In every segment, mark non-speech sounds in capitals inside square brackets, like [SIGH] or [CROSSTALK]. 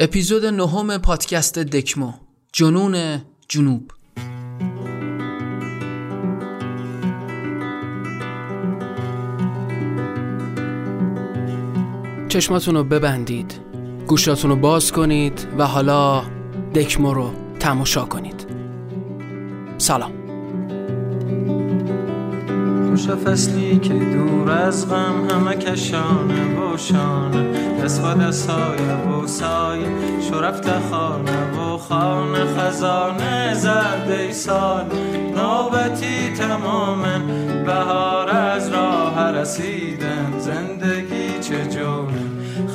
اپیزود نهم پادکست دکمو جنون جنوب. چشماتون رو ببندید گوشاتون رو باز کنید و حالا دکمو رو تماشا کنید. سلام. خوش فصلی که دور از غم همه کشانه بوشانه دست و دست های سایه شرفت خانه و خانه. خزانه زرده سال نوبتی تمامن بهار از راه رسیدن. زندگی چه جونه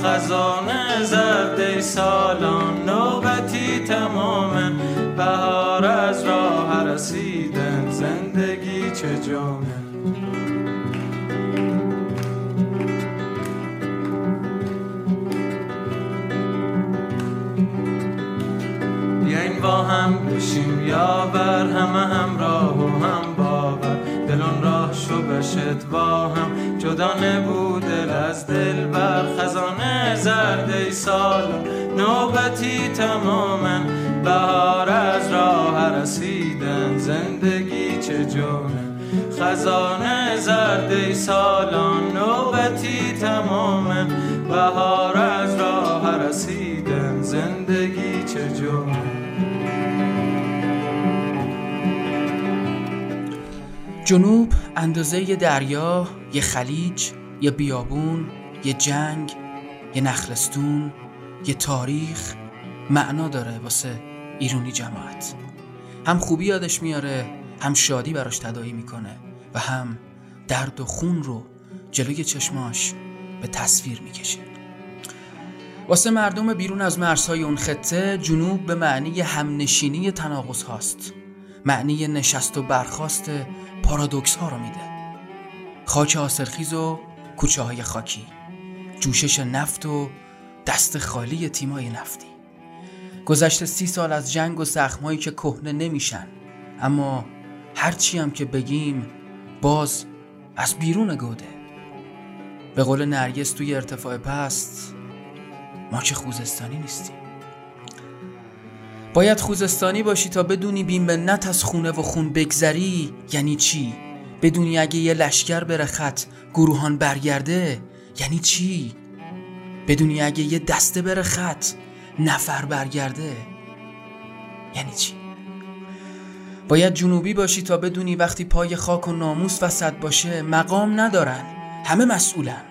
خزانه زرده سالان نوبتی تمامن بهار از راه رسیدن. زندگی چه جونه هم بشیم بر همه همراه و هم باور. دلون راه شو بشد با هم. جدا نبود دل از دل بر. خزانه زرده سال نوبتی تماما بهار از راه رسیدن. زندگی چه جونه خزانه زرده سالان نوبتی تماما بهار از راه جنوب اندازه یه دریا، یه خلیج، یه بیابون، یه جنگ، یه نخلستون، یه تاریخ. معنا داره واسه ایرونی جماعت. هم خوبی یادش میاره هم شادی براش تدایی می‌کنه و هم درد و خون رو جلوی چشماش به تصویر می‌کشه. واسه مردم بیرون از مرزهای اون خطه جنوب به معنی همنشینی تناقض هاست. معنی نشست و برخواست پارادوکس ها رو میده. خاک آسرخیز و کوچه های خاکی. جوشش نفت و دست خالی تیمای نفتی. گذشته سی سال از جنگ و زخمایی که کهنه نمیشن. اما هرچی هم که بگیم باز از بیرون گوده. به قول نرگس توی ارتفاع پست ما که خوزستانی نیستیم. باید خوزستانی باشی تا بدونی بیم به نت از خونه و خون بگذری یعنی چی؟ بدونی اگه یه لشکر بره خط گروهان برگرده یعنی چی؟ بدونی اگه یه دسته بره خط نفر برگرده یعنی چی؟ باید جنوبی باشی تا بدونی وقتی پای خاک و ناموس وسط باشه مقام ندارن همه مسئولن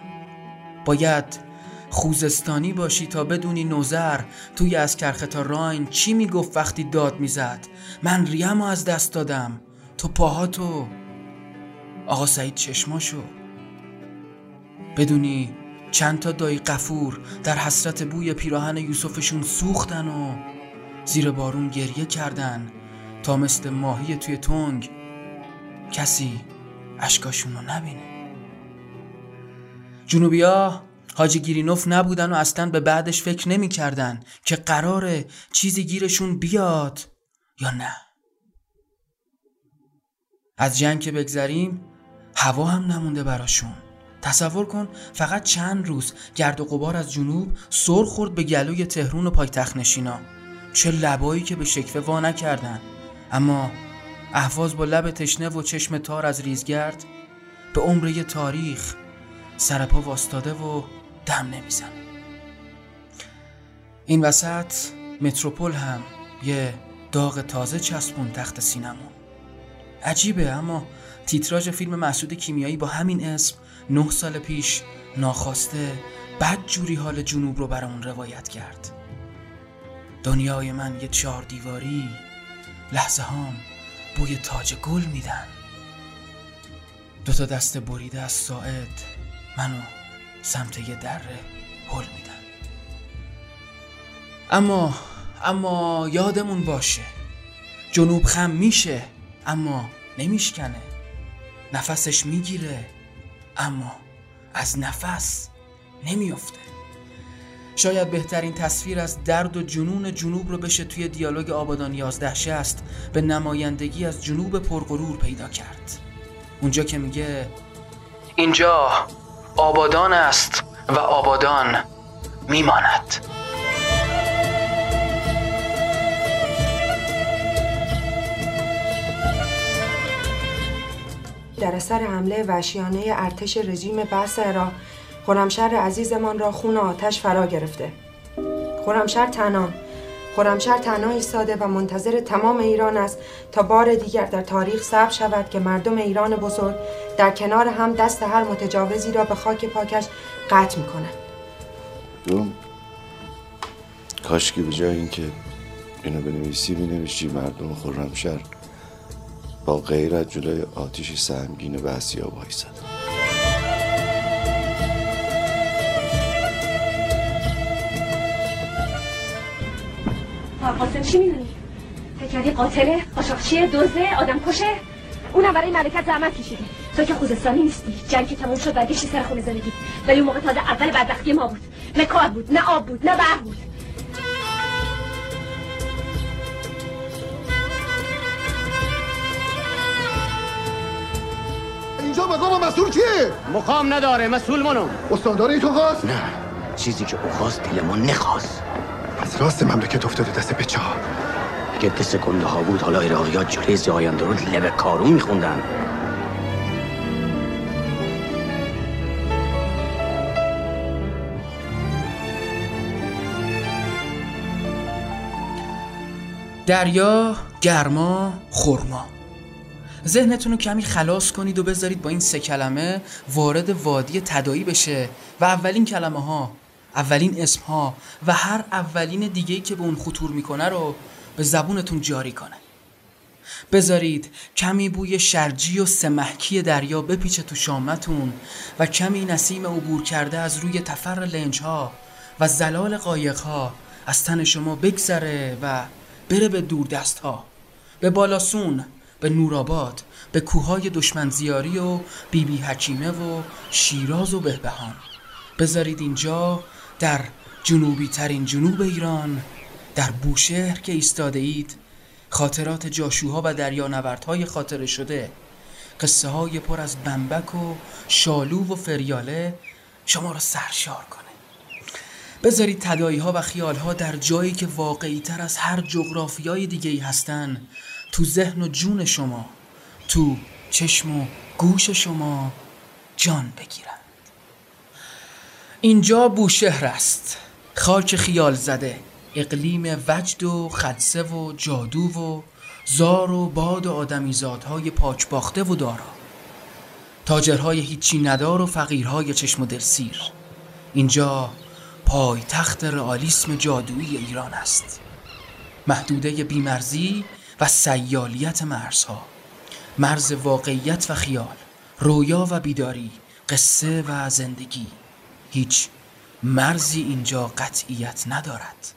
باید خوزستانی باشی تا بدونی نوزر توی از کرختا راین چی می‌گفت وقتی داد می‌زد. من ریم از دست دادم. تو پاهاتو آقا سعید چشماشو. بدونی چند تا دایی قفور در حسرت بوی پیراهن یوسفشون سوختن و زیر بارون گریه کردن تا مثل ماهی توی تنگ کسی اشکاشون رو نبینه. جنوبیا حاجی گیرینوف نبودن و اصلا به بعدش فکر نمی‌کردن که قراره چیزی گیرشون بیاد یا نه. از جنگ که بگذریم هوا هم نمونده براشون. تصور کن فقط چند روز گرد و غبار از جنوب سر خورد به گلوی تهرون و پایتخت نشینا. چه لبایی که به شکوه وا نکردن. اما احواز با لب تشنه و چشم تار از ریزگرد به عمره تاریخ سرپا واستاده و دم نمی‌زنه. این وسط متروپول هم یه داغ تازه چسبون تخت سینما. عجیبه اما تیتراژ فیلم مسعود کیمیایی با همین اسم نه سال پیش ناخواسته بد جوری حال جنوب رو برامون روایت کرد. دنیای من یه چهار دیواری لحظه هام بوی تاج گل میدن. دوتا دست بریده از ساعد منو سمت یه دره هل میدن. اما اما یادمون باشه. جنوب خم میشه اما نمیشکنه. نفسش می‌گیره اما از نفس نمیافته. شاید بهترین تصویر از درد و جنون جنوب رو بشه توی دیالوگ آبادان 11 شست به نمایندگی از جنوب پرغرور پیدا کرد. اونجا که میگه اینجا. آبادان است و آبادان میماند. در اثر حمله وحشیانه ارتش رژیم بعث عراق خرمشهر عزیزمان را خون آتش فرا گرفته. خرمشهر تنان خرمشهر تنها ایستاده و منتظر تمام ایران است تا بار دیگر در تاریخ ثبت شود که مردم ایران بزرگ در کنار هم دست هر متجاوزی را به خاک پاکش قطع می‌کنند. کاش که به جای اینکه اینو بنویسی بنویسی مردم خرمشهر با غیرت جلوی آتیش سهمگین بحثی ها قاسم چی می‌دونی؟ فکر کردی قاتله؟ قاشقچیه؟ دزده؟ آدم کشه؟ اونم برای مملکت زحمت کشیده تو که خوزستانی نیستی جنگ که تموم شد برگشتی سر خونه زندگی ولی اون موقع تازه اول بدبختی ما بود نه کار بود نه آب بود نه برق بود اینجا مقام مسئول کیه؟ مقام نداره مسئول منم استاندار تو خواست؟ نه چیزی که او خواست دل ما نخواست از راست مملکت افتاده دست بچه ها اگه دست گنده ها بود حالا ایراقیات جلوی زیاین درود لب کارون میخوندن. دریا گرما خورما ذهنتون رو کمی خلاص کنید و بذارید با این سه کلمه وارد وادی تدایی بشه و اولین کلمه ها اولین اسم ها و هر اولین دیگهی که به اون خطور می‌کنه رو به زبونتون جاری کنه. بذارید کمی بوی شرجی و سمحکی دریا بپیچه تو شامتون و کمی نسیم عبور کرده از روی تفر لنج ها و زلال قایق ها از تن شما بگذره و بره به دور دست ها به بالاسون به نوراباد به کوههای دشمنزیاری و بیبی بی حکیمه و شیراز و بهبهان. بذارید اینجا در جنوبی ترین جنوب ایران در بوشهر که ایستاده اید خاطرات جاشوها و دریانوردهای خاطره شده قصه های پر از بمبک و شالو و فریاله شما را سرشار کنه. بذارید تدایی ها و خیال ها در جایی که واقعی تر از هر جغرافیای دیگه ای هستن تو ذهن و جون شما تو چشم و گوش شما جان بگیرند اینجا بوشهر است. خاک خیال زده. اقلیم وجد و خدسه و جادو و زار و باد و آدمیزادهای پاک باخته و دارا. تاجرهای هیچی ندار و فقیرهای چشم و دلسیر اینجا پای تخت رئالیسم جادویی ایران است. محدوده بیمرزی و سیالیت مرزها. مرز واقعیت و خیال رویا و بیداری قصه و زندگی. هیچ مرزی اینجا قطعیت ندارد.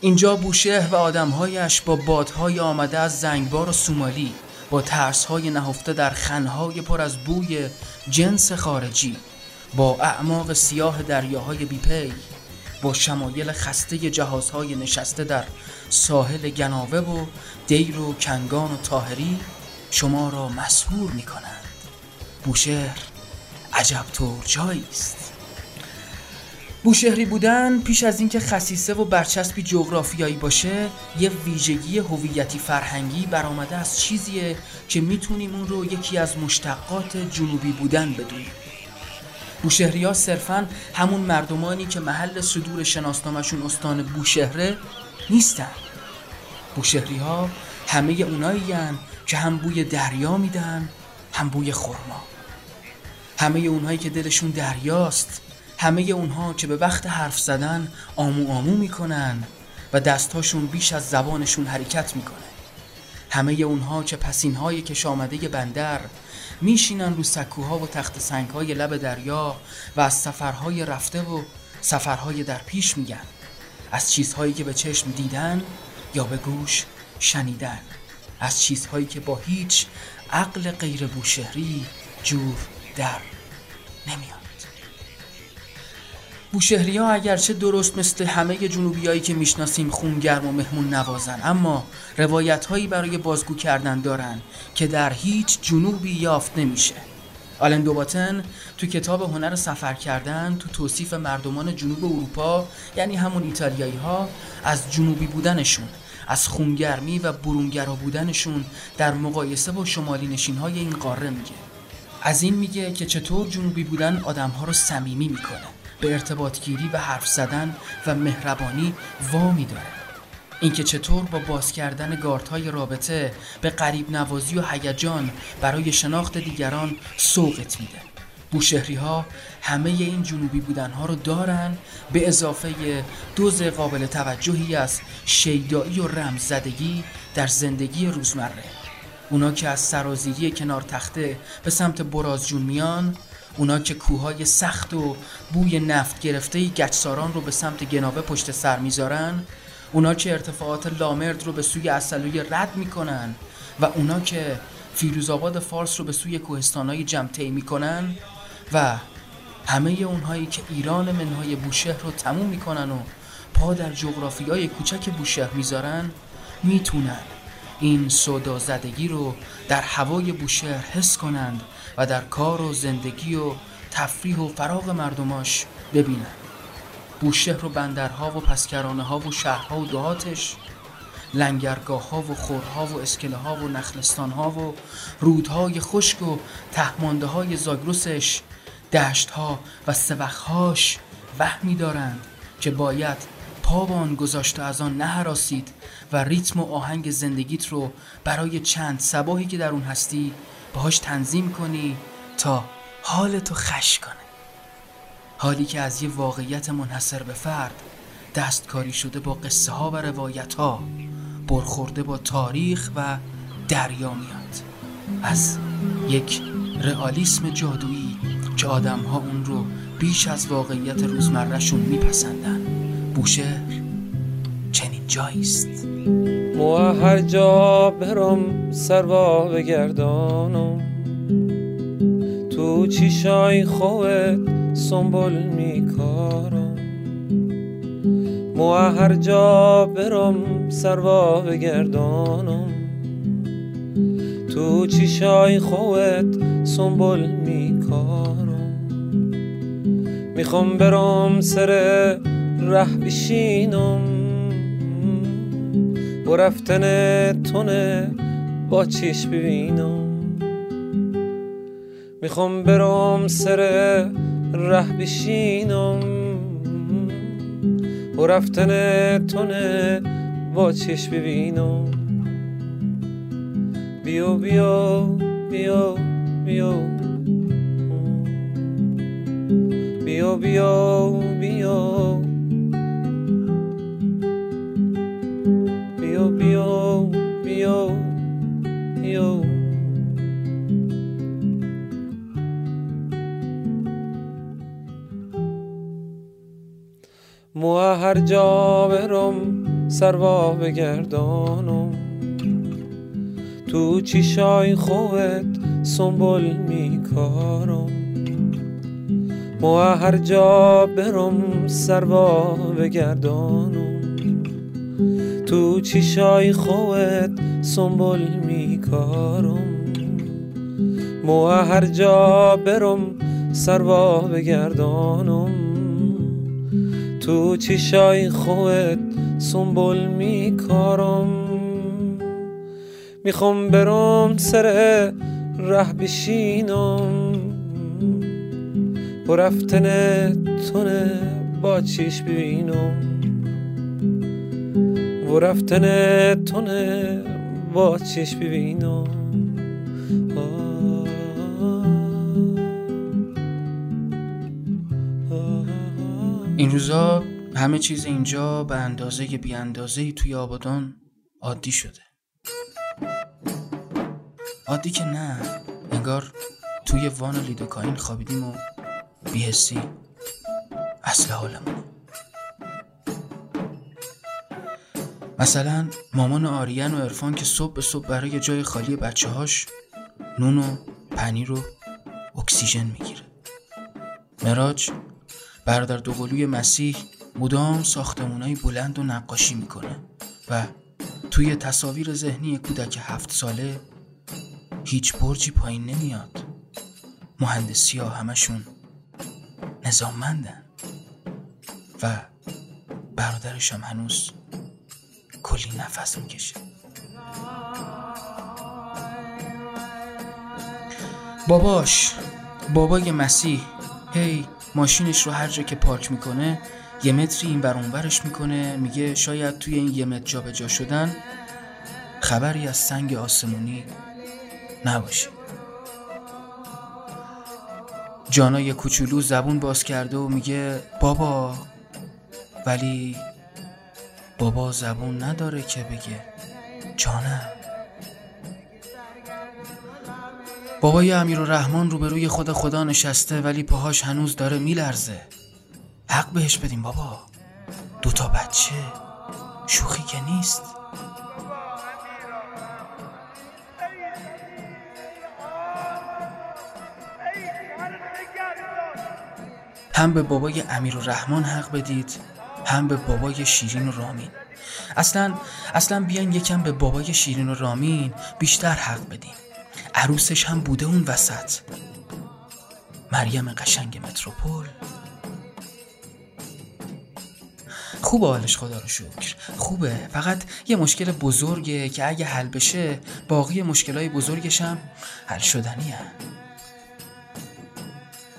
اینجا بوشهر و آدمهایش با بادهای آمده از زنگبار و سومالی با ترسهای نهفته در خنهای پر از بوی جنس خارجی با اعماق سیاه دریاهای بیپی با شمایل خسته جهازهای نشسته در ساحل گناوه و دیر و کنگان و تاهری شما را مسهور می کنند بوشهر عجب طور جایی است. بوشهری بودن پیش از اینکه خصیصه و برچسبی جغرافیایی باشه یه ویژگی هویتی فرهنگی برآمده از چیزیه که می‌تونیم اون رو یکی از مشتقات جنوبی بودن بدونیم. بوشهری ها صرفا همون مردمانی که محل صدور شناسنامشون استان بوشهره نیستن. بوشهری ها همه اونایی که هم بوی دریا میدن هم بوی خورما همه اونهایی که دلشون دریاست همه اونها که به وقت حرف زدن آمو آمو می‌کنن و دستهاشون بیش از زبانشون حرکت می‌کنه. همه اونها که پسینهای کش آمده بندر میشینن رو سکوها و تخت سنگهای لب دریا و از سفرهای رفته و سفرهای در پیش میگن. از چیزهایی که به چشم دیدن یا به گوش شنیدن. از چیزهایی که با هیچ عقل غیر بوشهری جور در نمیاد. بوشهری ها اگرچه درست مثل همه جنوبیایی که می‌شناسیم خونگرم و مهمون نوازن اما روایت هایی برای بازگو کردن دارن که در هیچ جنوبی یافت نمیشه. آلن دوباتن تو کتاب هنر سفر کردن تو توصیف مردمان جنوب اروپا یعنی همون ایتالیایی ها از جنوبی بودنشون از خونگرمی و برونگرا بودنشون در مقایسه با شمالی نشین های این قاره میگه. از این میگه که چطور جنوبی بودن آدمها رو صمیمی می‌کنه. به ارتباط گیری و حرف زدن و مهربانی وامی داره. اینکه چطور با باز کردن گاردهای رابطه به قریب نوازی و هیجان برای شناخت دیگران سوقت میده. بوشهری ها همه این جنوبی بودن ها رو دارن به اضافه دوز قابل توجهی از شیدایی و رمزدگی در زندگی روزمره. اونا که از سرازیری کنار تخته به سمت برازجون میان اونا که کوههای سخت و بوی نفت گرفته گچساران رو به سمت گنابه پشت سر می‌ذارن اونا که ارتفاعات لامرد رو به سوی اصلوی رد می‌کنن و اونا که فیروزآباد فارس رو به سوی کوهستانهای جمع می‌کنن و همه اونهایی که ایران منهای بوشهر رو تموم می‌کنن و پا در جغرافیای کوچک بوشهر می‌ذارن می‌تونن. این صدا زدگی رو در هوای بوشهر حس کنند و در کار و زندگی و تفریح و فراغ مردماش ببینن بوشهر و بندرها و پسکرانه ها و شهرها و دهاتش لنگرگاه ها و خورها و اسکله ها و نخلستان ها و رودهای خشک و تهمانده های زاگرسش دشتها و سبخهاش وهمی دارند که باید به آن گذاشت و از آن نهراسید و ریتم و آهنگ زندگیت رو برای چند سباهی که در اون هستی باهاش تنظیم کنی تا حالتو خش کنه. حالی که از یه واقعیت منحصر به فرد دستکاری شده با قصه ها و روایت ها برخورده با تاریخ و دریا میاد. از یک رئالیسم جادویی که آدم ها اون رو بیش از واقعیت روزمرهشون میپسندن. بوشهر چنین جاییست. مو هر جا برم سروا بگردانم. تو چیشای خوت سنبول میکارم. مو هر جا برم سروا بگردانم. تو چیشای خوت سنبول میکارم. می‌خوام برم سر ره بشینم. با رفتن تونه با چیش ببینم. می‌خوام برم سر ره بشینم. با رفتن تونه با چیش ببینم. بیا بیا بیا بیا. بیا بیا بیا. هر جا برم سروا بگردانم تو چیشای خوبت سنبول میکارم. مو هر جا برم سروا بگردانم تو چیشای خوت سنبول میکارم. مو هر جا برم سروا بگردانم تو چیشای خوت سنبول میکارم می‌خوام برم سر ره بشینم. با رفتن تونه با چیش ببینم. و رفتن تونه با چیش ببینم. این روزا همه چیز اینجا به اندازه بی اندازه توی آبادان عادی شده. عادی که نه انگار توی وان لیدوکاین خوابیدیم و بیهستی اصل حالمون. مثلا مامان آریان و ارفان که صبح به صبح برای جای خالی بچه هاش نون و پنیر و اکسیژن می‌گیره. مراج برادر دوقلوی مسیح مدام ساختمونای بلند و نقاشی می‌کنه و توی تصاویر ذهنی کودک هفت ساله هیچ برجی پایین نمیاد. مهندسی ها همشون نظاممندن و برادرش هم هنوز کلی نفس می‌کشه. باباش بابای مسیح هی ماشینش رو هر جا که پارک می‌کنه یه متری این بر اونورش می‌کنه. میگه شاید توی این یه متر جابجا جا شدن خبری از سنگ آسمونی نباشه. جانای کوچولو زبون باز کرده و میگه بابا ولی بابا زبون نداره که بگه. جانم. بابای امیر و رحمان روبروی خود خدا نشسته ولی پاهاش هنوز داره میلرزه. حق بهش بدیم بابا. دوتا بچه. شوخی که نیست. هم به بابای امیر و رحمان حق بدید هم به بابای شیرین و رامین. اصلا اصلا بیان یکم به بابای شیرین و رامین بیشتر حق بدیم. عروسش هم بوده اون وسط. مریم قشنگ متروپول. خوبه حالش خدا رو شکر. خوبه. فقط یه مشکل بزرگه که اگه حل بشه باقی مشکلای بزرگش هم حل شدنیه.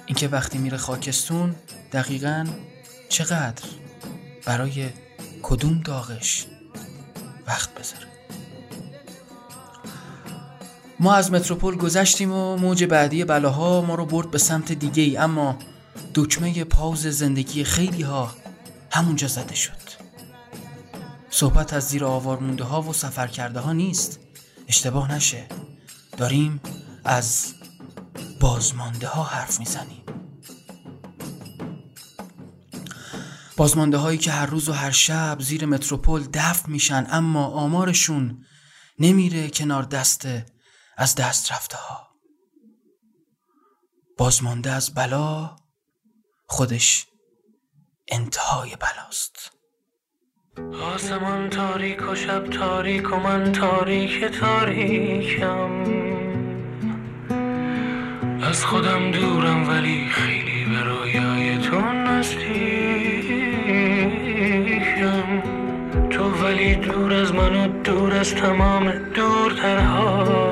اینکه وقتی میره خاکستون دقیقا چقدر برای کدوم داغش وقت بذاره؟ ما از متروپول گذشتیم و موج بعدی بلاها ما رو برد به سمت دیگه ای اما دکمه پاوز زندگی خیلی ها همونجا زده شد. صحبت از زیر آوار مونده ها و سفر کرده ها نیست. اشتباه نشه. داریم از بازمانده ها حرف می‌زنیم. بازمانده هایی که هر روز و هر شب زیر متروپول دفن میشن اما آمارشون نمیره کنار دست از دست رفته ها. بازمانده از بلا خودش انتهای بلاست. آسمان تاریک و شب تاریک و من تاریک تاریکم. از خودم دورم ولی خیلی به رویای تو نزدیکم. تو ولی دور از من و دور از تمام دورترهایی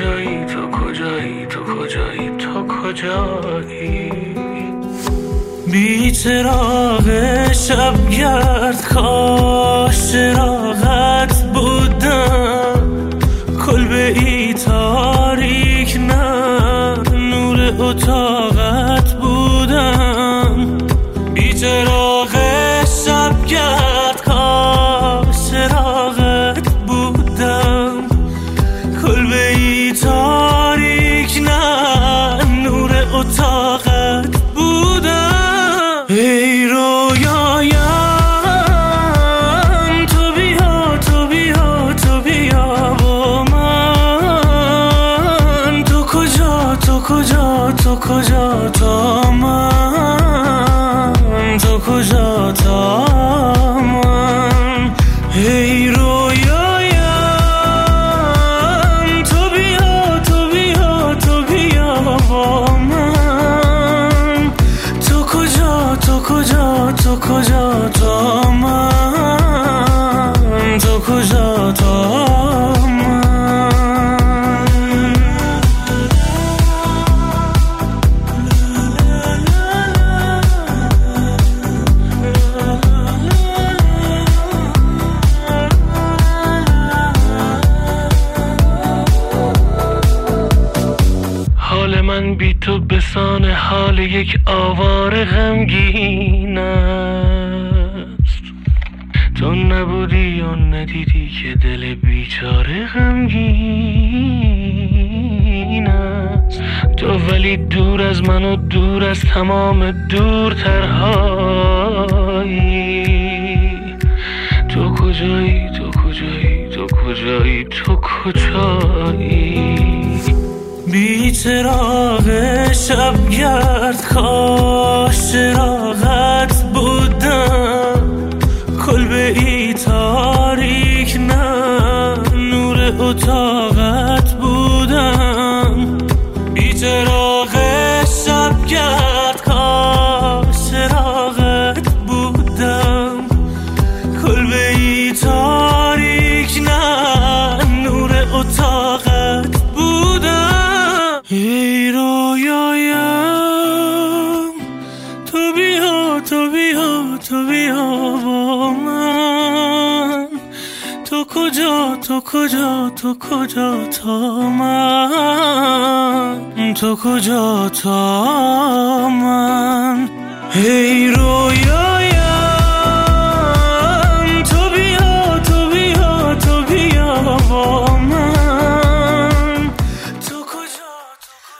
کجایی تو کجایی تو کجایی تو کجایی؟ بی چراغ شب گرد کاش چراغت کجا تو تمام دورترهایی. تو کجایی؟ تو کجایی؟ تو کجایی؟ تو کجایی؟ بی کجا تو کجا تا من؟ تو کجا تا من؟ هی رویایم تو بیا تو بیا تو بیا با من.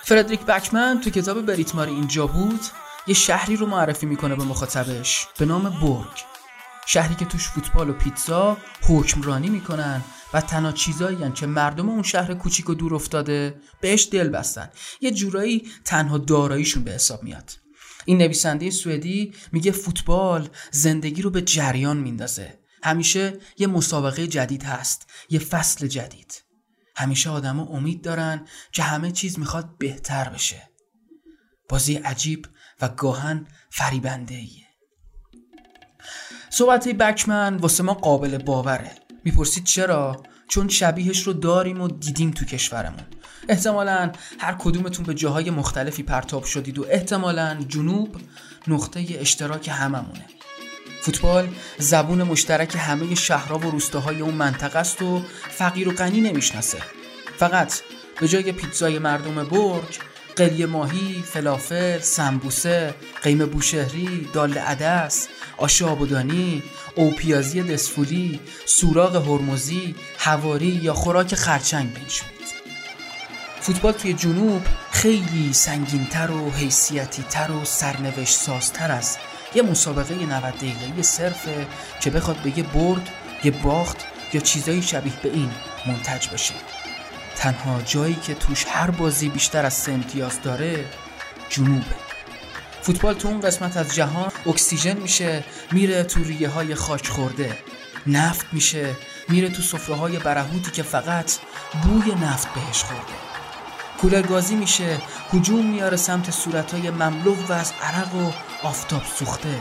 فردریک بکمن تو کتاب بریتماری اینجا بود یه شهری رو معرفی می‌کنه به مخاطبش به نام برگ. شهری که توش فوتبال و پیتزا حکمرانی می‌کنن و تنها چیزایی که مردم اون شهر کوچیک و دور افتاده بهش دل بستن. یه جورایی تنها داراییشون به حساب میاد. این نویسنده سوئدی میگه فوتبال زندگی رو به جریان میندازه. همیشه یه مسابقه جدید هست یه فصل جدید. همیشه آدما امید دارن که همه چیز می‌خواد بهتر بشه. بازی عجیب و گاهن فریبنده ایه صحبت بکمن واسه ما قابل باوره. می‌پرسید چرا؟ چون شبیهش رو داریم و دیدیم تو کشورمون. احتمالا هر کدومتون به جاهای مختلفی پرتاب شدید و احتمالا جنوب نقطه اشتراک هممونه. فوتبال زبون مشترک همه شهرها و روستاهای اون منطقه است و فقیر و غنی نمی‌شناسه. فقط به جای پیتزای مردم برج قلی ماهی، فلافل، سمبوسه، قیم بوشهری، دال عدس، آش آبودانی، او پیازی دسفولی، سوراغ هرمزی، هواری یا خوراک خرچنگ شد. فوتبال توی جنوب خیلی سنگینتر و حیثیتی تر و سرنوشت سازتر از یه مسابقه 90 دقیقه‌ای صرفه که بخواد به یه برد، یه باخت یا چیزایی شبیه به این منتج بشه. تنها جایی که توش هر بازی بیشتر از سه امتیاز داره جنوبه. فوتبال تو اون قسمت از جهان اکسیژن میشه میره تو ریه های خاک خورده. نفت میشه میره تو سفره های برهوتی که فقط بوی نفت بهش خورده. کولر گازی میشه هجوم میاره سمت صورتهای مملو و از عرق و آفتاب سوخته.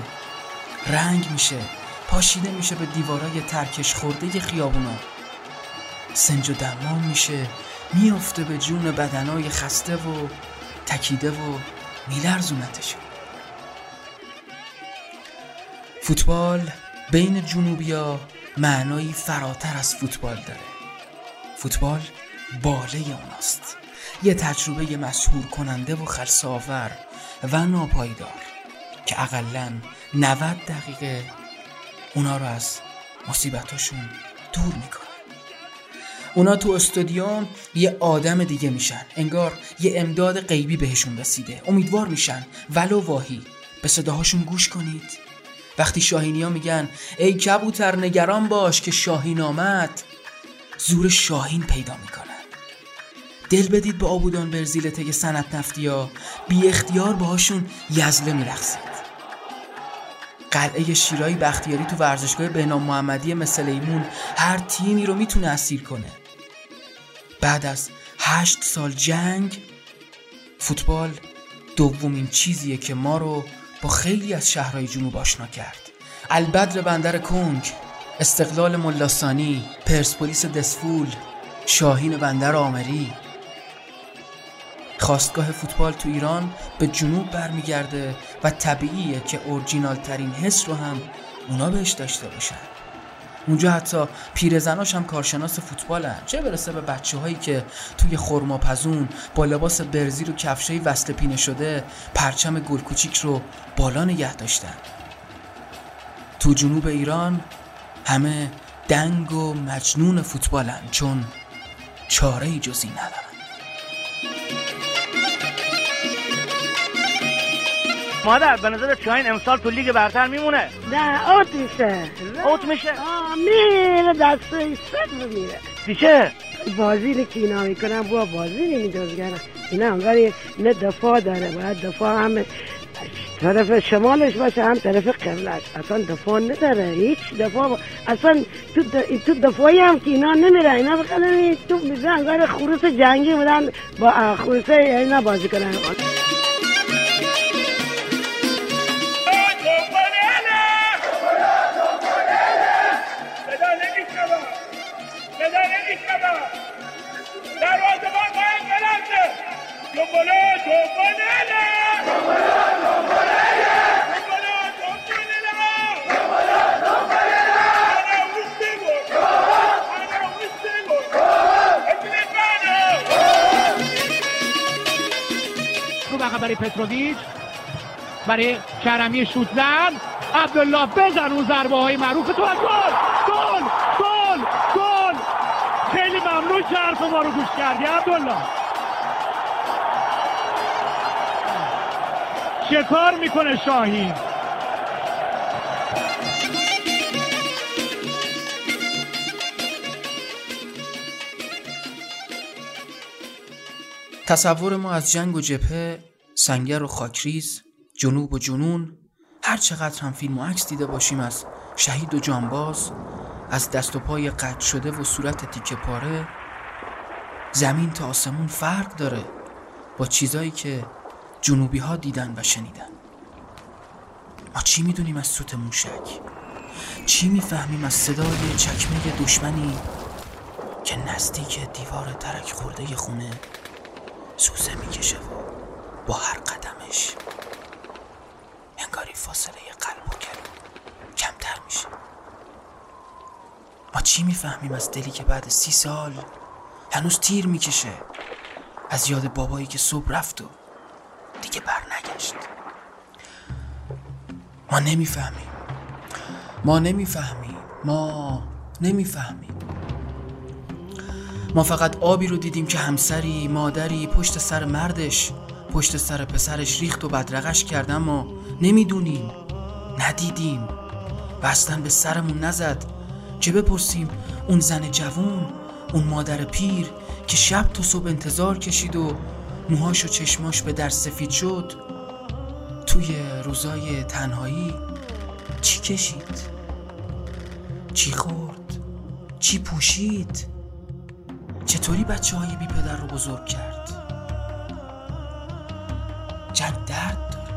رنگ میشه پاشیده میشه به دیوارای ترکش خورده خیابونا. سنج و دمام میشه میافته به جون بدنای خسته و تکیده و میلرزونتشون فوتبال بین جنوبیا معنایی فراتر از فوتبال داره. فوتبال باله اوناست. یه تجربه مسهور کننده و خلصاور و ناپایدار که اقلا 90 دقیقه اونا رو از مصیبتاشون دور می‌کنه. اونا تو استادیوم یه آدم دیگه میشن. انگار یه امداد غیبی بهشون رسیده. امیدوار میشن. ولو واهی. به صداهاشون گوش کنید. وقتی شاهینی ها میگن ای کبوتر نگران باش که شاهین آمد. زور شاهین پیدا می‌کنن. دل بدید به آبودان برزیل تگ سنت نفتی ها بی اختیار باهاشون یزله میرخصید قلعه شیرایی بختیاری تو ورزشگاه بهنام محمدی مثل ایمون هر تیمی رو می‌تونه اسیر کنه. بعد از هشت سال جنگ فوتبال دومین چیزیه که ما رو با خیلی از شهرهای جنوب آشنا کرد. البدر بندر کنگ استقلال ملاسانی پرسپولیس دسفول شاهین بندر آمری خواستگاه فوتبال تو ایران به جنوب برمیگرده و طبیعیه که اورجینال ترین حس رو هم اونا بهش داشته باشن. اونجا حتی پیرزناش هم کارشناس فوتبالن چه برسه به بچه هایی که توی خرماپزون با لباس برزی و کفشای وصل پینه شده پرچم گل کوچیک رو بالا نگه داشتن. تو جنوب ایران همه دنگ و مجنون فوتبالن چون چاره جزی ندارن. مادر به نظر شاهین امسال تو لیگ برتر میمونه. نه اوت میشه اوت میشه. آه میره دسته صفر میره. پیشه بازی رو که اینا می‌کنن با بازی نمیدازگرن اینا انگار نه دفاع داره باید دفاع هم طرف شمالش باشه هم طرف قبلش. اصلا دفاع نداره هیچ دفاع با... اصلا تو, د... تو دفاعی هم که اینا نمیره اینا تو میزن انگار خروس جنگی بودن با خروس اینا بازی کنن. پتروویچ برای کرمی شوت زن عبدالله بزن اون ضربه های معروف تو گل گل گل گل خیلی ممنون که حرف ما رو گوش کردی عبدالله شکار می‌کنه شاهین تصور ما از جنگ و جبهه سنگر و خاکریز جنوب و جنون هر چقدر هم فیلم و عکس دیده باشیم از شهید و جانباز از دست و پای قطع شده و صورت تیکه پاره زمین تا آسمون فرق داره با چیزایی که جنوبی ها دیدن و شنیدن. ما چی می‌دونیم از سوت موشک؟ چی می‌فهمیم از صدای چکمه دشمنی که نزدیک دیوار ترک خورده خونه سوزه می‌کشه و با هر قدمش. انگاری فاصله قلب و کمتر میشه. ما چی می‌فهمیم از دلی که بعد سی سال هنوز تیر می‌کشه؟ از یاد بابایی که صبح رفت و دیگه بر نگشت. ما نمی‌فهمیم. ما نمی‌فهمیم. ما نمی‌فهمیم. ما فقط آبی رو دیدیم که همسری مادری پشت سر مردش. پشت سر پسرش ریخت و بدرقش کرد اما نمی‌دونیم ندیدیم و به سرمون نزد که بپرسیم اون زن جوون اون مادر پیر که شب تا صبح انتظار کشید و موهاش و چشماش به در سفید شد توی روزای تنهایی چی کشید؟ چی خورد؟ چی پوشید؟ چطوری بچه های بی پدر رو بزرگ کرد؟ جنگ درد داره.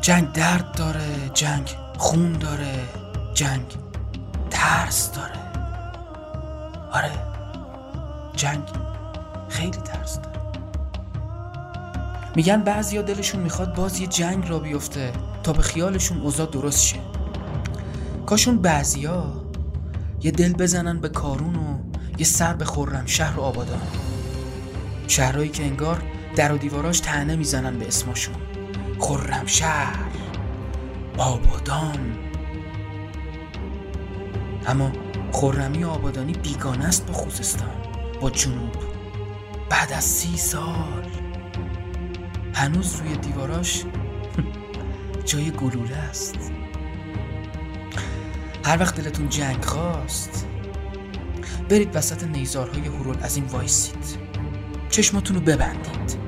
جنگ درد داره جنگ خون داره جنگ ترس داره. آره جنگ خیلی ترس داره. میگن بعضیا دلشون می‌خواد باز یه جنگ را بیفته تا به خیالشون اوضاع درست شه. کاشون بعضیا یه دل بزنن به کارون و یه سر به خورم شهر و آبادان. شهرهایی که انگار در و دیواراش تنه می‌زنن به اسمشون. خورم شهر آبادان. اما خورمی و آبادانی بیگانه است با خوزستان با جنوب. بعد از سی سال. هنوز روی دیواراش [LAUGHS] جای گلوله است. هر وقت دلتون جنگ خواست برید وسط نیزارهای هورول از این وایسید. چشماتون رو ببندید.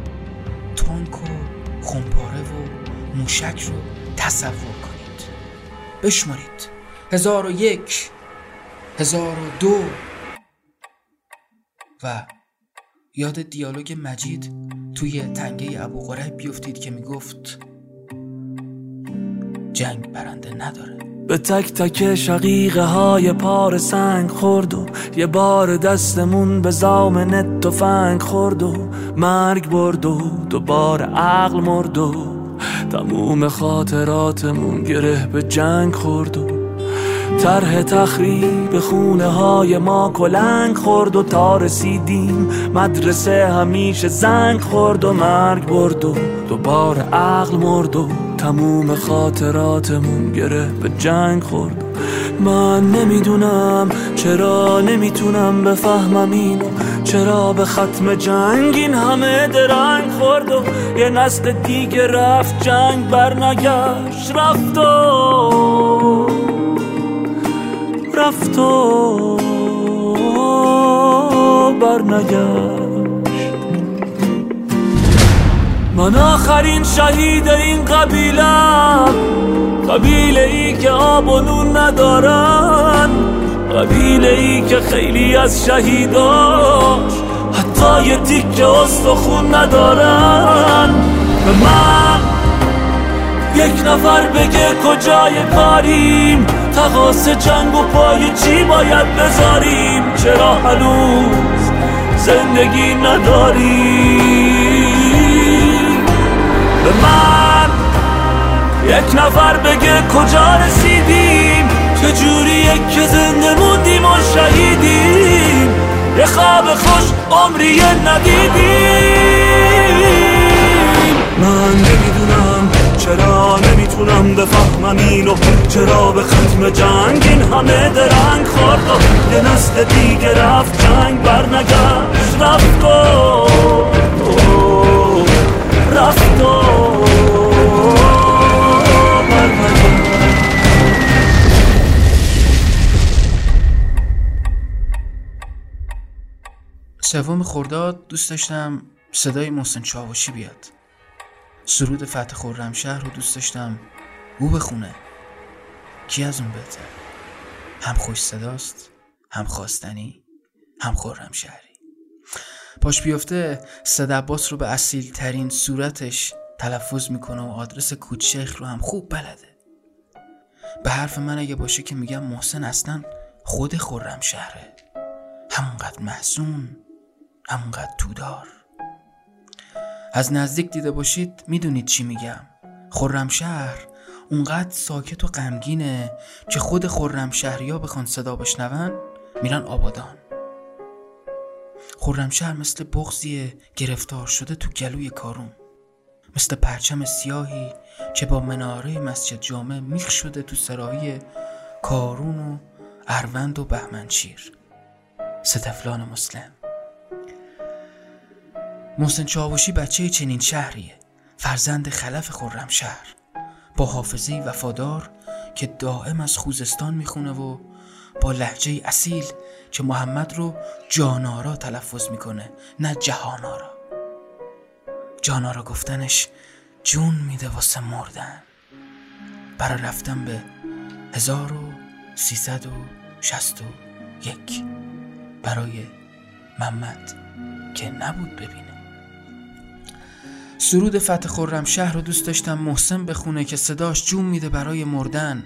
موشک رو تصور کنید. بشمارید هزار و یک هزار و دو. و یاد دیالوگ مجید توی تنگه ابو غریب بیفتید که می‌گفت جنگ برنده نداره. به تک تک شقیقه های پار سنگ خورد و یه بار دستمون به زامن تفنگ خورد و مرگ برد و دوباره عقل مرد و تموم خاطراتمون گره به جنگ خورد و طرح تخریب خونه های ما کلنگ خورد و تا رسیدیم مدرسه همیشه زنگ خورد و مرگ برد و دوباره عقل مرد و تموم خاطراتمون گره به جنگ خورد. من نمی‌دونم چرا نمی‌تونم بفهمم اینو. چرا به ختم جنگ این همه درنگ خورد و یه نسل دیگه رفت جنگ برنگشت رفت و رفت و برنگشت. من آخرین شهید این قبیلم قبیله ای که آب و نون ندارن قبیله ای که خیلی از شهیداش حتی یه تیک استخون ندارن. به من یک نفر بگه کجای کاریم. تقاس جنگ و پای چی باید بذاریم؟ چرا هنوز زندگی نداریم؟ به من یک نفر بگه کجا رسیدیم؟ چجوریه که زنده موندیم و شهیدیم؟ یه خواب خوش عمریه ندیدیم. من نمی‌دونم چرا نمی‌تونم بفهمم اینو چرا به ختم جنگ این همه درنگ خورد و یه نسل دیگه رفت جنگ بر رفت و رفت و سوم خرداد دوست داشتم صدای محسن چاوشی بیاد. سرود فتح خرمشهر رو دوست داشتم او بخونه. کی از اون بهتر؟ هم خوش صداست هم خواستنی هم خورم شهری پاش بیفته صد عباس رو به اصیل ترین صورتش تلفظ می‌کنه و آدرس کوچشخ رو هم خوب بلده. به حرف من اگه باشه که میگم محسن اصلا خود خورم شهره همونقدر محسون همونقدر تودار از نزدیک دیده باشید می‌دونید چی میگم. خرمشهر اونقدر ساکت و غمگینه که خود خرمشهریا بخوان صدا بشنون میرن آبادان. خرمشهر مثل بغزی گرفتار شده تو گلوی کارون. مثل پرچم سیاهی که با مناره مسجد جامع میخ شده تو سرایی کارون و اروند و بهمنشیر. ستفلان مسلم. محسن چاوشی بچه چنین شهریه. فرزند خلف خورم شهر. با حافظه وفادار که دائم از خوزستان می‌خونه و با لحجه اصیل که محمد رو جانارا تلفظ می‌کنه نه جهانارا جانارا گفتنش جون میده واسه مردن. برای رفتن به هزار و سیصد و شست و یک. برای محمد که نبود ببینه. سرود فتح خورم شهر رو دوست داشتم محسن بخونه که صداش جون میده برای مردن.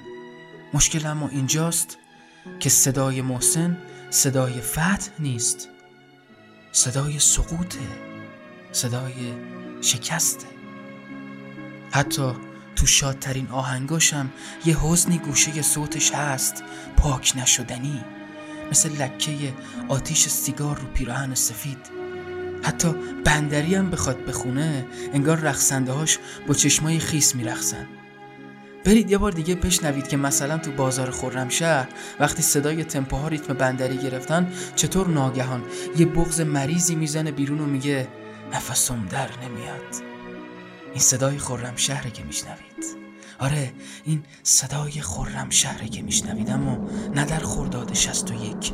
مشکل اما اینجاست که صدای محسن صدای فتح نیست. صدای سقوطه. صدای شکسته. حتی تو شادترین آهنگاشم یه حزنی گوشه صوتش هست پاک نشدنی. مثل لکه آتیش سیگار رو پیراهن سفید. حتی بندری هم بخواد بخونه انگار رقصنده هاش با چشمای خیس میرخصن برید یه بار دیگه بشنوید که مثلا تو بازار خرمشهر وقتی صدای تمپوها ریتم بندری گرفتن چطور ناگهان یه بغز مریضی می‌زنه بیرون و میگه نفسم در نمیاد. این صدای خرم شهره که میشنوید. آره این صدای خرم شهره که میشنوید اما نه در خرداد 61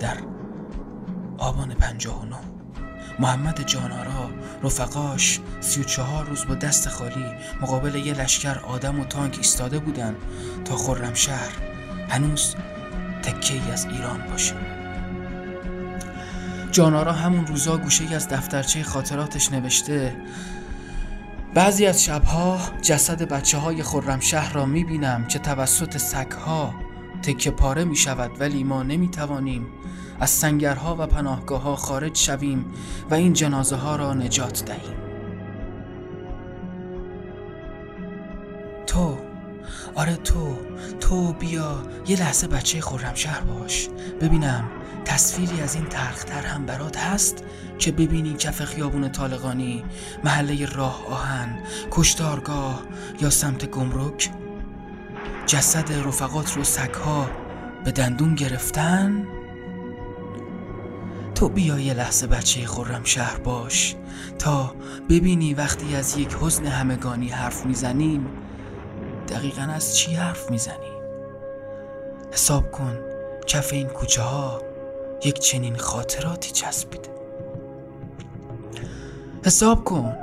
در آبان 59 محمد جانارا رفقاش سی و چهار روز با دست خالی مقابل یه لشکر آدم و تانک ایستاده بودن تا خرم شهر هنوز تکه ای از ایران باشه. جانارا همون روزا گوشه از دفترچه خاطراتش نوشته بعضی از شبها جسد بچه های خرم شهر را می بینم که توسط سگها تکه پاره می شود ولی ما نمی توانیم از سنگرها و پناهگاه ها خارج شویم و این جنازه ها را نجات دهیم. تو آره تو تو بیا یه لحظه بچه خرمشهر باش. ببینم تصویری از این ترختر هم برات هست که ببینی کف خیابون طالقانی محله راه آهن کشتارگاه یا سمت گمرک؟ جسد رفقات رو سگها به دندون گرفتن؟ تو بیا یه لحظه بچه خورم شهر باش. تا ببینی وقتی از یک حزن همگانی حرف می‌زنیم دقیقا از چی حرف می‌زنیم؟ حساب کن کف این کوچه ها یک چنین خاطراتی چسبیده. حساب کن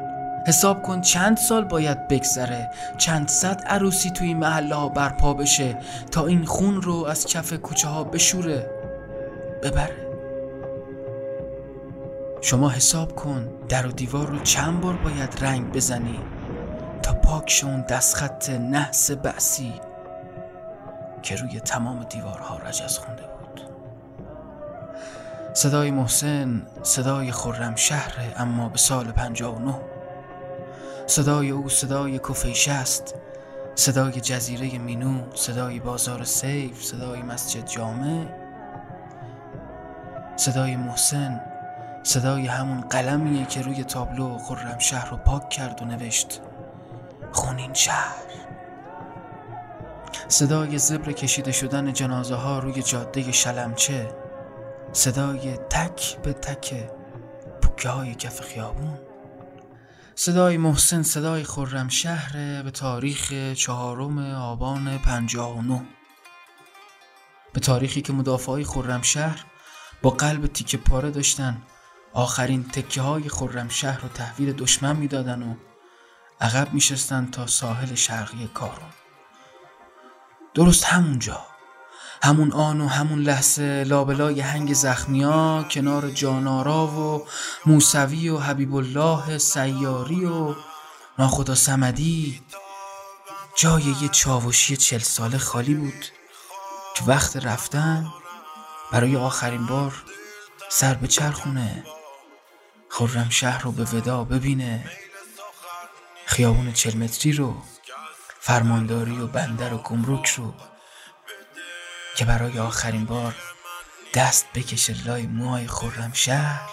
حساب کن چند سال باید بگذره چند صد عروسی توی محله ها برپا بشه تا این خون رو از کف کوچه ها بشوره ببره. شما حساب کن در و دیوار رو چند بار باید رنگ بزنی تا پاک شون دستخط نحس بعثی که روی تمام دیوارها رجز خونده بود. صدای محسن صدای خرم شهر اما به سال 59 صدای او صدای کفیش است صدای جزیره مینو صدای بازار سیف صدای مسجد جامع صدای محسن صدای همون قلمیه که روی تابلو خرم شهر رو پاک کرد و نوشت خونین شهر. صدای زبر کشیده شدن جنازه ها روی جاده شلمچه صدای تک به تک پوکه های کف خیابون صدای محسن صدای خورم شهر به تاریخ چهارم آبان پنجاه و نو به تاریخی که مدافعای خورم شهر با قلب تیکه پاره داشتن آخرین تکه های خورم شهر رو تحویل دشمن می‌دادن و عقب میشستن تا ساحل شرقی کارون. درست همونجا. همون آن و همون لحظه لابلای هنگ زخمیا کنار جانارا و موسوی و حبیب الله سیاری و ناخدا سمدی جای یه چاوشی چل ساله خالی بود که وقت رفتن برای آخرین بار سر به چرخونه خورم شهر رو به ودا ببینه. خیابون چلمتری رو فرمانداری و بندر و گمرک رو که برای آخرین بار دست بکشه لای موهای خورم شهر.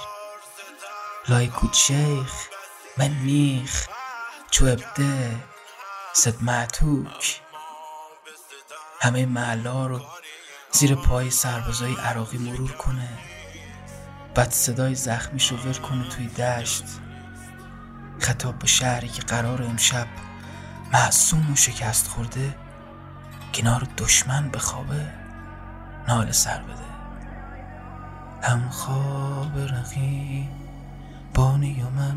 لای کوچیخ من میخ چو ابده صد معتوک. همه محلا رو زیر پای سربازای عراقی مرور کنه. بعد صدای زخمیش رو ول کنه توی دشت. خطاب به شهری که قرار امشب معصوم و شکست خورده کنار دشمن بخوابه نال سر بده. هم خواب رقی بانی و من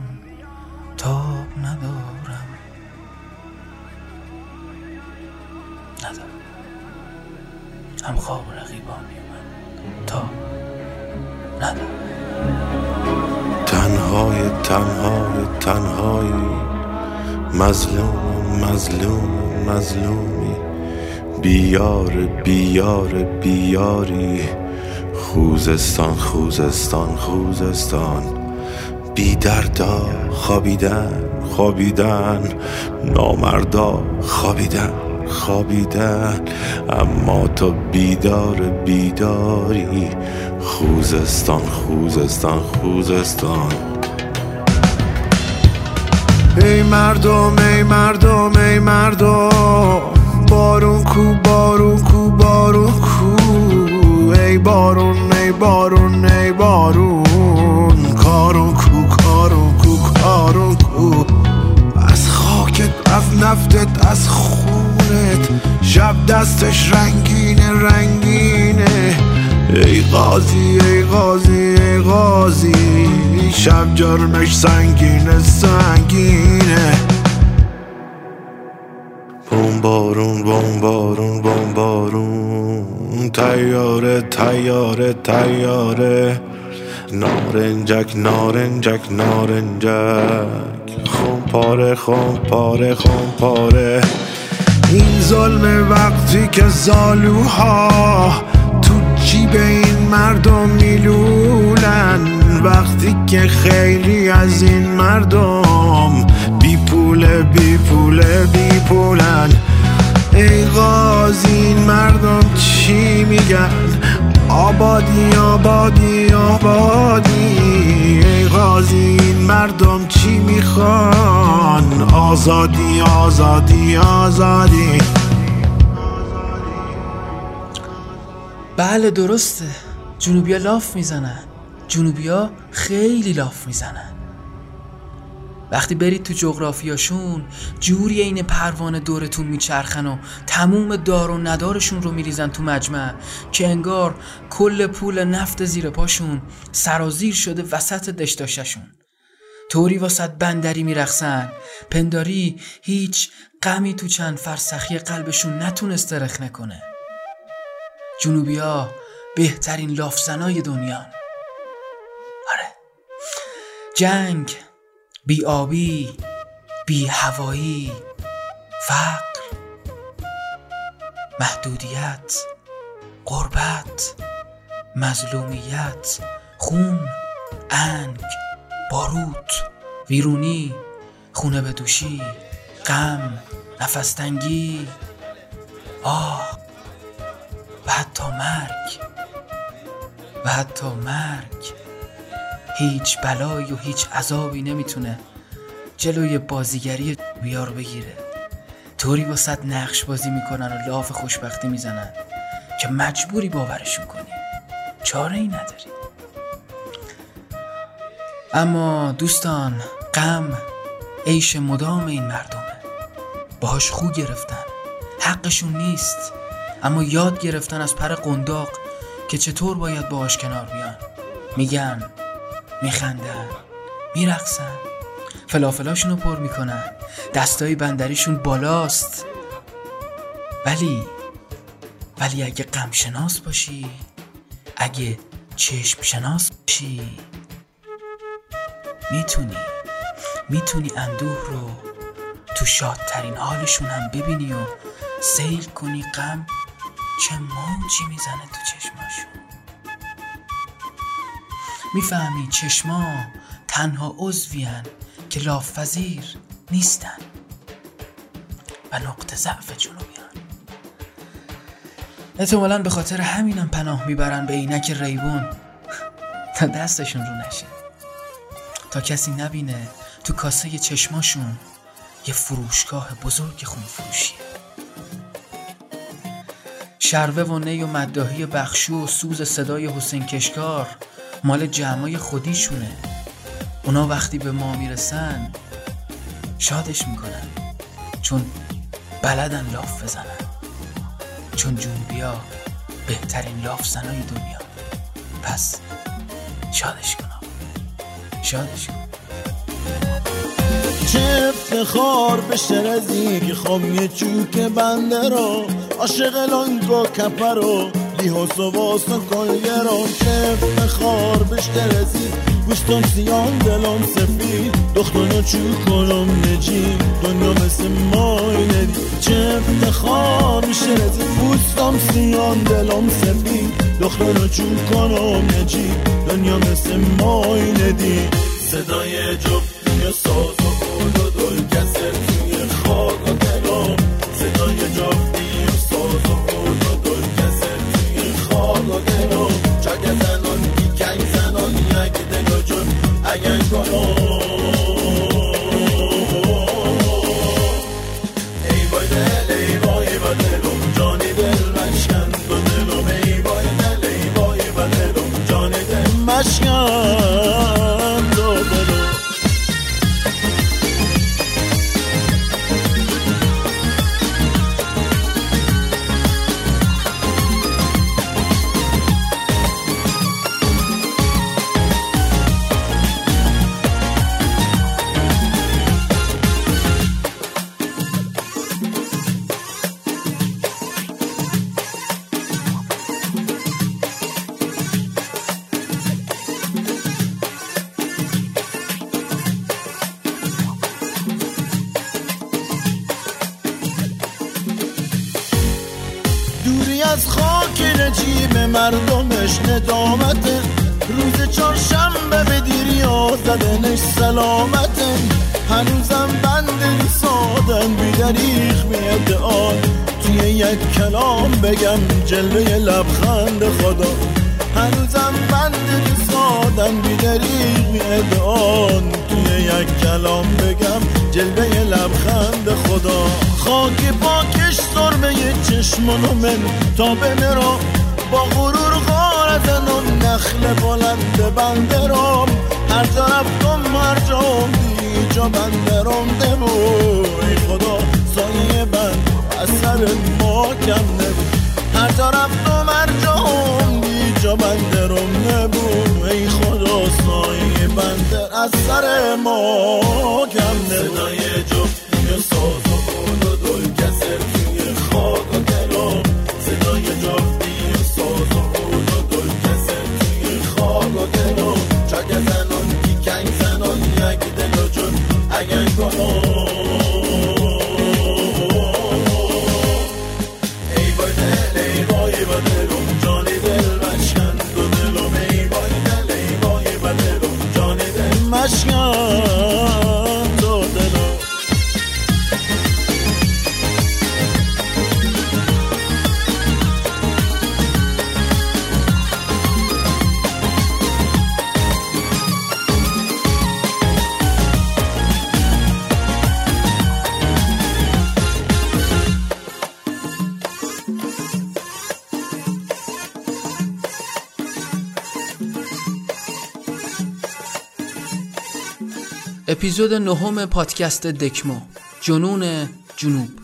تاب ندارم. ندارم. هم خواب رقیبانی من تاب ندارم. تنهای تنهای تنهایی. مظلوم مظلوم مظلومی. بیار بیار بیاری. خوزستان خوزستان خوزستان. بی دردا خوابیدن خوابیدن. نامردا خوابیدن. خوابیدن اما تو بیدار بیداری. خوزستان خوزستان خوزستان. ای مردم ای مردم ای مردم. بارون کو بارون کو بارون کو. ای بارون ای بارون ای بارون. کارون کو کارون کو کارون کو. از خاکت از نفتت از خونت شب دستش رنگینه رنگینه. ای قاضی ای قاضی ای قاضی. شب جرمش سنگینه سنگینه. بمبارون بمبارون بمبارون تیاره تیاره تیاره. نارنجک نارنجک نارنجک. خون پاره خون پاره خون پاره ظلم وقتی که زالوها تو جیب این مردم میلولن وقتی که خیلی از این مردم بی پول بی پول بی پولن. ای غازی این مردم چی میگن؟ آبادی آبادی آبادی. ای غازی این مردم چی می‌خوان؟ آزادی آزادی آزادی. بله درسته. جنوبیا لاف می‌زنن. جنوبیا خیلی لاف می‌زنن. وقتی برید تو جغرافیاشون جوری این پروانه دورتون میچرخن و تموم دار و ندارشون رو میریزن تو مجمع که انگار کل پول نفت زیر پاشون سرازیر شده وسط دشتاششون. طوری واسط بندری میرخسن پنداری هیچ غمی تو چند فرسخی قلبشون نتونسته رخنه کنه. جنوبیا بهترین لافزنای دنیا. آره. جنگ بی آبی بی هوایی فقر محدودیت قربت مظلومیت خون انگ باروت ویرونی خونه به دوشی غم نفستنگی آه. و حتی مرگ. و حتی مرگ. هیچ بلایی و هیچ عذابی نمی‌تونه جلوی بازیگری بیار بگیره. طوری واسط نقش بازی می‌کنن و لاف خوشبختی می‌زنن که مجبوری باورشون کنی. چاره ای نداری. اما دوستان غم عیش مدام این مردمه. باهاش خو گرفتن. حقشون نیست. اما یاد گرفتن از پر قنداق که چطور باید باهاش کنار بیان. میگن میخندن میرقصن. فلافلاشونو پر می‌کنن. دستای بندریشون بالاست. ولی ولی اگه غم شناس باشی اگه چشم شناس باشی می‌تونی می‌تونی اندوه رو تو شادترین حالشون هم ببینی و سیل کنی غم چه موجی می‌زنه تو چشماشون می‌فهمی چشما تنها عضویان که لافذیر نیستن. و نقطه ضعف جنوبیان احتمالا به خاطر همینم پناه می‌برن به عینک ریبون. تا دستشون رو نشه. تا کسی نبینه تو کاسه چشماشون یه فروشگاه بزرگ خون فروشیه شروه و نی و مداهی بخشو و سوز صدای حسین کشکار مال جمعای خودیشونه. اونا وقتی به ما می‌رسن شادش می‌کنن. چون بلدن لاف بزنن. چون جنوبیا بهترین لاف زنای دنیا. پس شادش کن. شادش کن. چه افتخار به شرزی خام یه چوک بنده رو عاشق لانگو کپه رو بیهوس و واس و کلگرم چه افتخار به شرزی گوشتم سیان دلم سفید. دختانو چو کنم نجی دنیا مثل مای ندی چه افتخار به شرزی گوشتم سیان دلم سفید. دختانو چو کنم نجی دنیا مثل مای ندی صدای جفتی struggle. سر ما نبود صدای نهم پادکست دکمو جنون جنوب.